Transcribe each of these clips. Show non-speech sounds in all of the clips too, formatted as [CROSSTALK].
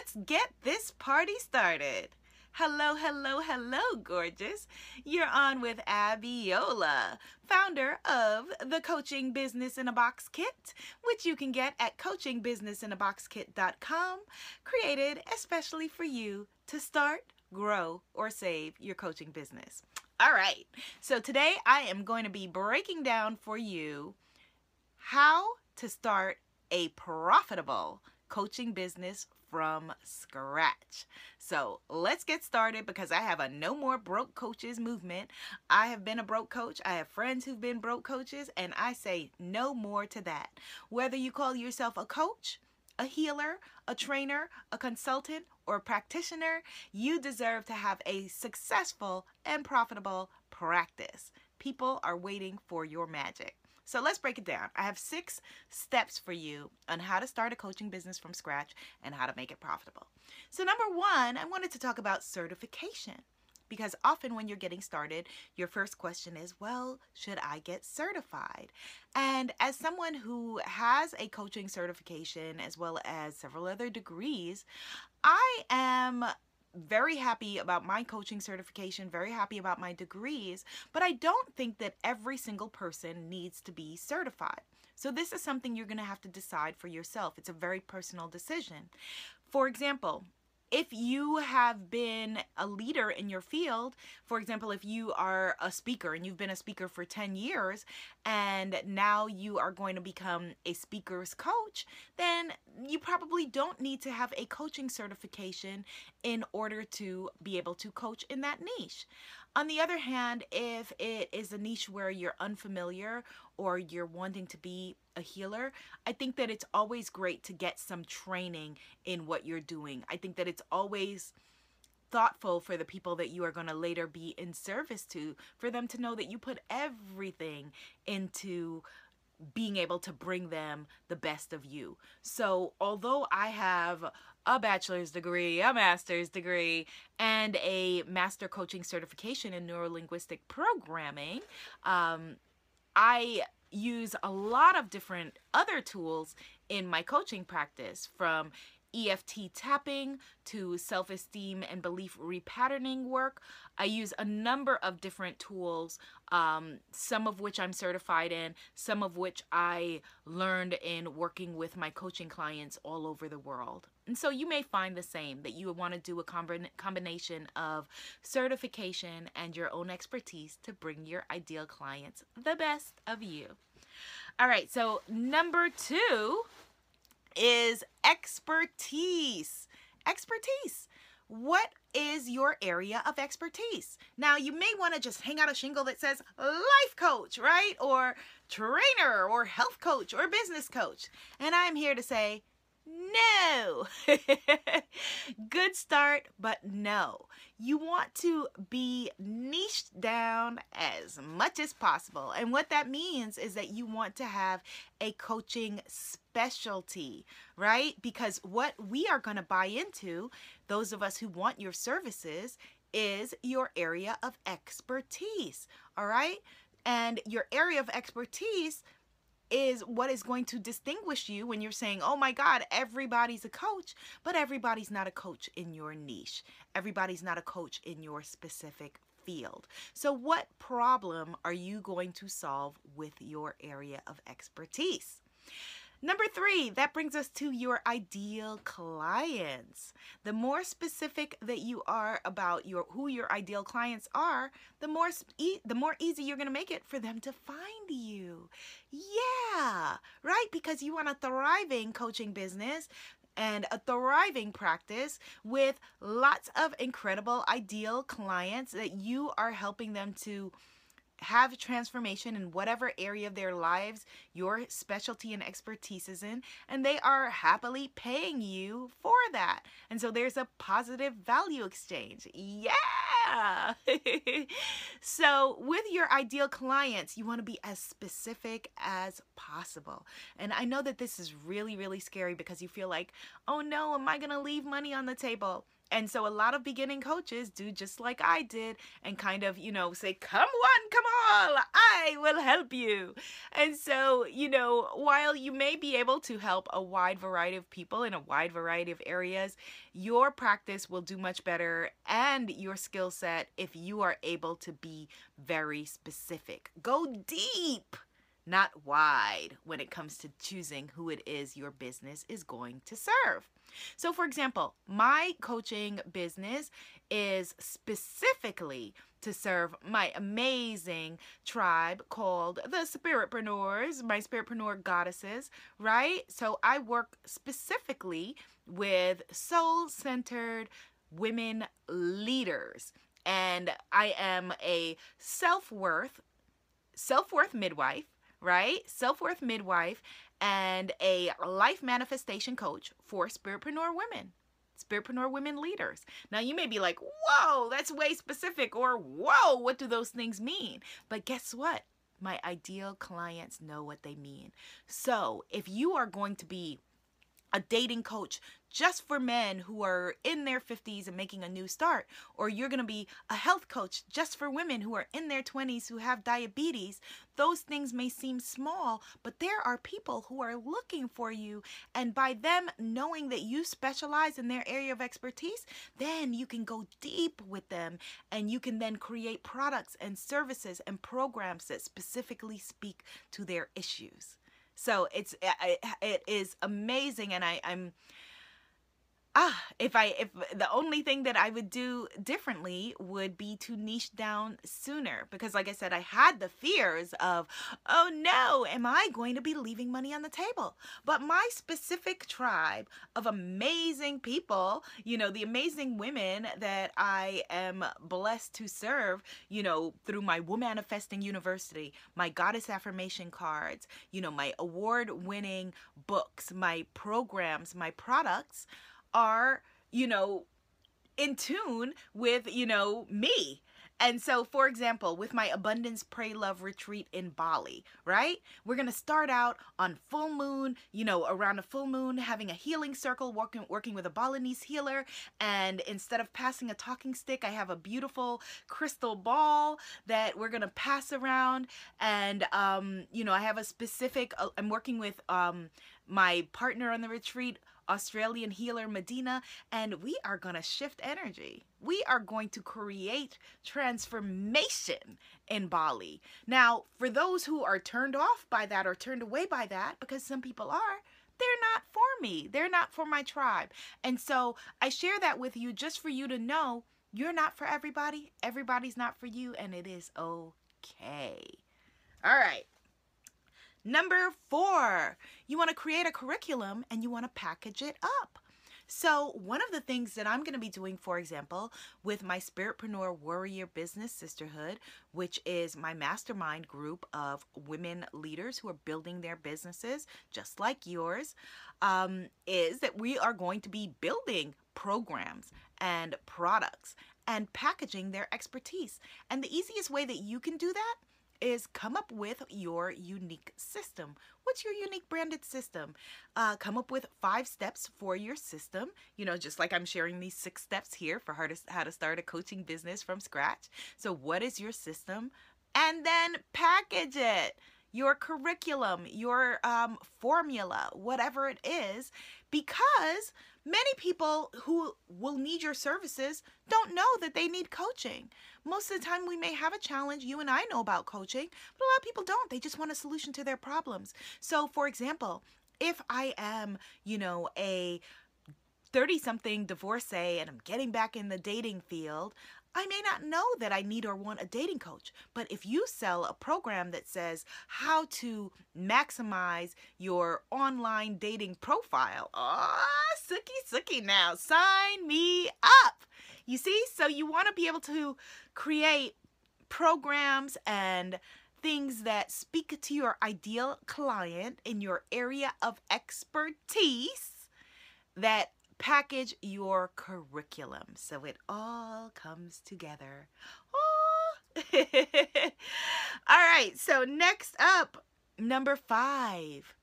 let's get this party started. Hello, hello, hello, gorgeous. You're on with Abiola, founder of the Coaching Business in a Box Kit, which you can get at coachingbusinessinaboxkit.com, created especially for you to start, grow, or save your coaching business. All right, so today I am going to be breaking down for you how to start a profitable coaching business from scratch. So let's get started because I have a no more broke coaches movement. I have been a broke coach. I have friends who've been broke coaches and I say no more to that. Whether you call yourself a coach, a healer, a trainer, a consultant, or a practitioner, you deserve to have a successful and profitable practice. People are waiting for your magic. So let's break it down. I have six steps for you on how to start a coaching business from scratch and how to make it profitable. So number one, I wanted to talk about certification because often when you're getting started, your first question is, well, should I get certified? And as someone who has a coaching certification as well as several other degrees, I am very happy about my coaching certification, very happy about my degrees, but I don't think that every single person needs to be certified. So this is something you're going to have to decide for yourself. It's a very personal decision. For example, if you have been a leader in your field, for example, if you are a speaker and you've been a speaker for 10 years and now you are going to become a speaker's coach, then you probably don't need to have a coaching certification in order to be able to coach in that niche. On the other hand, if it is a niche where you're unfamiliar or you're wanting to be a healer, I think that it's always great to get some training in what you're doing. I think that it's always thoughtful for the people that you are going to later be in service to, for them to know that you put everything into being able to bring them the best of you. So, although I have a bachelor's degree, a master's degree, and a master coaching certification in neurolinguistic programming, um, I use a lot of different other tools in my coaching practice from EFT tapping to self esteem and belief repatterning work. I use a number of different tools, um, some of which I'm certified in, some of which I learned in working with my coaching clients all over the world. And so you may find the same that you would want to do a combination of certification and your own expertise to bring your ideal clients the best of you. All right, so number two is expertise. Expertise. What is your area of expertise? Now, you may want to just hang out a shingle that says life coach, right? Or trainer, or health coach, or business coach. And I'm here to say, no. [LAUGHS] Good start, but no. You want to be niched down as much as possible. And what that means is that you want to have a coaching specialty, right? Because what we are going to buy into, those of us who want your services, is your area of expertise, all right? And your area of expertise is what is going to distinguish you when you're saying, oh my God, everybody's a coach, but everybody's not a coach in your niche. Everybody's not a coach in your specific field. So what problem are you going to solve with your area of expertise? Number three, that brings us to your ideal clients. The more specific that you are about your who your ideal clients are, the more the more easy you're going to make it for them to find you. Yeah, right? Because you want a thriving coaching business and a thriving practice with lots of incredible ideal clients that you are helping them to have transformation in whatever area of their lives your specialty and expertise is in, and they are happily paying you for that. And so there's a positive value exchange. Yeah! [LAUGHS] so with your ideal clients, you want to be as specific as possible. And I know that this is really, really scary because you feel like, oh no, am I going to leave money on the table? And so a lot of beginning coaches do just like I did and kind of, you know, say, come on, come on, I will help you. And so, you know, while you may be able to help a wide variety of people in a wide variety of areas, your practice will do much better and your skill set if you are able to be very specific. Go deep not wide when it comes to choosing who it is your business is going to serve. So, for example, my coaching business is specifically to serve my amazing tribe called the Spiritpreneurs, my Spiritpreneur goddesses, right? So, I work specifically with soul centered women leaders. And I am a self worth, self worth midwife right? Self worth midwife and a life manifestation coach for spiritpreneur women. Spiritpreneur women leaders. Now, you may be like, whoa, that's way specific, or whoa, what do those things mean? But guess what? My ideal clients know what they mean. So, if you are going to be a dating coach just for men who are in their 50s and making a new start, or you're going to be a health coach just for women who are in their 20s who have diabetes, those things may seem small, but there are people who are looking for you. And by them knowing that you specialize in their area of expertise, then you can go deep with them and you can then create products and services and programs that specifically speak to their issues. So it's it is amazing, and I I'm ah if i if the only thing that i would do differently would be to niche down sooner because like i said i had the fears of oh no am i going to be leaving money on the table? But my specific tribe of amazing people you know the amazing women that i am blessed to serve you know through my womanifesting university my goddess affirmation cards you know my award winning books my programs my products are, you know, in tune with, you know, me. And so, for example, with my Abundance Pray Love retreat in Bali, right? We're going to start out on full moon, you know, around a full moon, having a healing circle, working, working with a Balinese healer. And instead of passing a talking stick, I have a beautiful crystal ball that we're going to pass around. And, um, you know, I have a specific, uh, I'm working with um, my partner on the retreat, Australian healer Medina, and we are going to shift energy. We are going to create transformation in Bali. Now, for those who are turned off by that or turned away by that, because some people are, they're not for me. They're not for my tribe. And so I share that with you just for you to know you're not for everybody. Everybody's not for you, and it is okay. All right. Number four, you want to create a curriculum and you want to package it up. So, one of the things that I'm going to be doing, for example, with my Spiritpreneur Warrior Business Sisterhood, which is my mastermind group of women leaders who are building their businesses just like yours, um, is that we are going to be building programs and products and packaging their expertise. And the easiest way that you can do that is come up with your unique system. What's your unique branded system? Uh, come up with five steps for your system. You know, just like I'm sharing these six steps here for how to, how to start a coaching business from scratch. So, what is your system? And then package it your curriculum, your um, formula, whatever it is, because many people who will need your services don't know that they need coaching. Most of the time, we may have a challenge. You and I know about coaching, but a lot of people don't. They just want a solution to their problems. So, for example, if I am, you know, a 30 something divorcee and I'm getting back in the dating field, I may not know that I need or want a dating coach, but if you sell a program that says how to maximize your online dating profile, ah, oh, sookie sookie now, sign me up. You see, so you want to be able to create programs and things that speak to your ideal client in your area of expertise that package your curriculum so it all comes together. Oh. [LAUGHS] all right, so next up, Number five,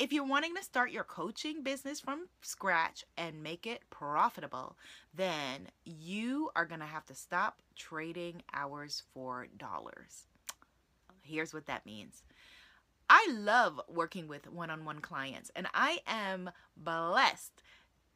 if you're wanting to start your coaching business from scratch and make it profitable, then you are going to have to stop trading hours for dollars. Here's what that means. I love working with one on one clients, and I am blessed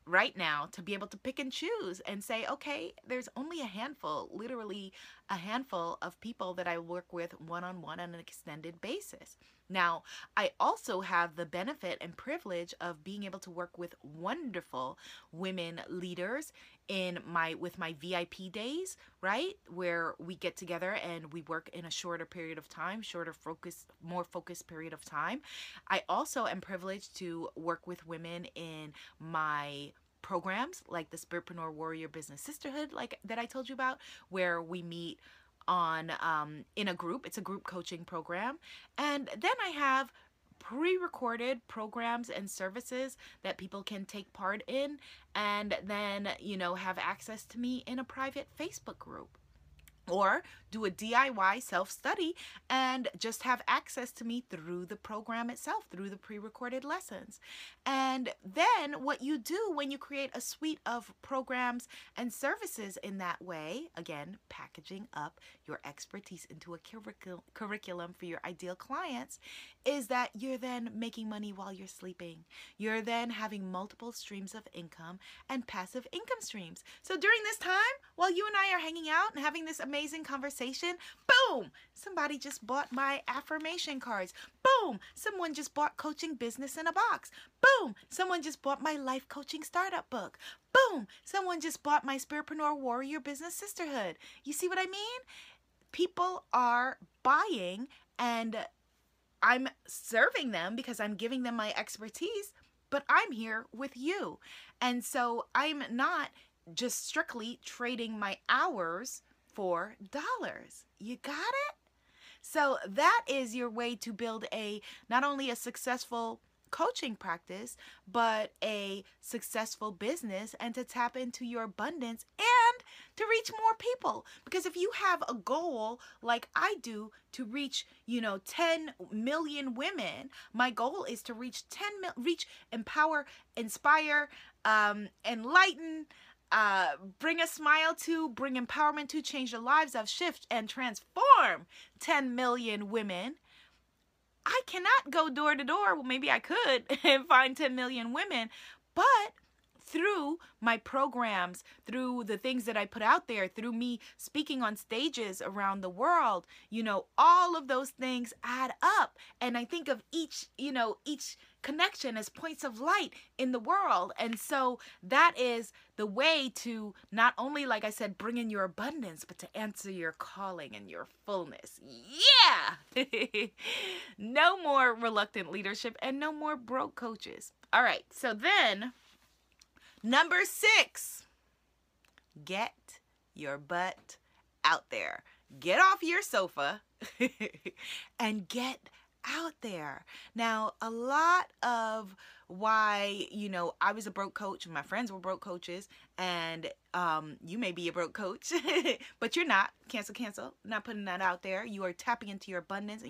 right now to be able to pick and choose and say, okay, there's only a handful, literally a handful of people that I work with one on one on an extended basis. Now, I also have the benefit and privilege of being able to work with wonderful women leaders in my with my VIP days, right? Where we get together and we work in a shorter period of time, shorter focus, more focused period of time. I also am privileged to work with women in my programs like the Spiritpreneur Warrior Business Sisterhood, like that I told you about, where we meet on um, in a group. It's a group coaching program, and then I have pre-recorded programs and services that people can take part in and then you know have access to me in a private facebook group or do a DIY self study and just have access to me through the program itself, through the pre recorded lessons. And then what you do when you create a suite of programs and services in that way, again, packaging up your expertise into a curricul- curriculum for your ideal clients, is that you're then making money while you're sleeping. You're then having multiple streams of income and passive income streams. So during this time, while you and I are hanging out and having this amazing conversation, boom, somebody just bought my affirmation cards. Boom, someone just bought Coaching Business in a Box. Boom, someone just bought my life coaching startup book. Boom, someone just bought my Spiritpreneur Warrior Business Sisterhood. You see what I mean? People are buying and I'm serving them because I'm giving them my expertise, but I'm here with you. And so I'm not just strictly trading my hours for dollars. You got it? So that is your way to build a not only a successful coaching practice, but a successful business and to tap into your abundance and to reach more people. Because if you have a goal like I do to reach, you know, 10 million women, my goal is to reach 10 mil- reach empower, inspire, um, enlighten, uh, bring a smile to, bring empowerment to, change the lives of, shift and transform 10 million women. I cannot go door to door. Well, maybe I could [LAUGHS] and find 10 million women, but through my programs, through the things that I put out there, through me speaking on stages around the world, you know, all of those things add up. And I think of each, you know, each connection as points of light in the world. And so that is the way to not only, like I said, bring in your abundance, but to answer your calling and your fullness. Yeah! [LAUGHS] no more reluctant leadership and no more broke coaches. All right, so then Number six, get your butt out there. Get off your sofa [LAUGHS] and get out there. Now, a lot of why, you know, I was a broke coach, my friends were broke coaches, and um, you may be a broke coach, [LAUGHS] but you're not. Cancel, cancel. Not putting that out there. You are tapping into your abundance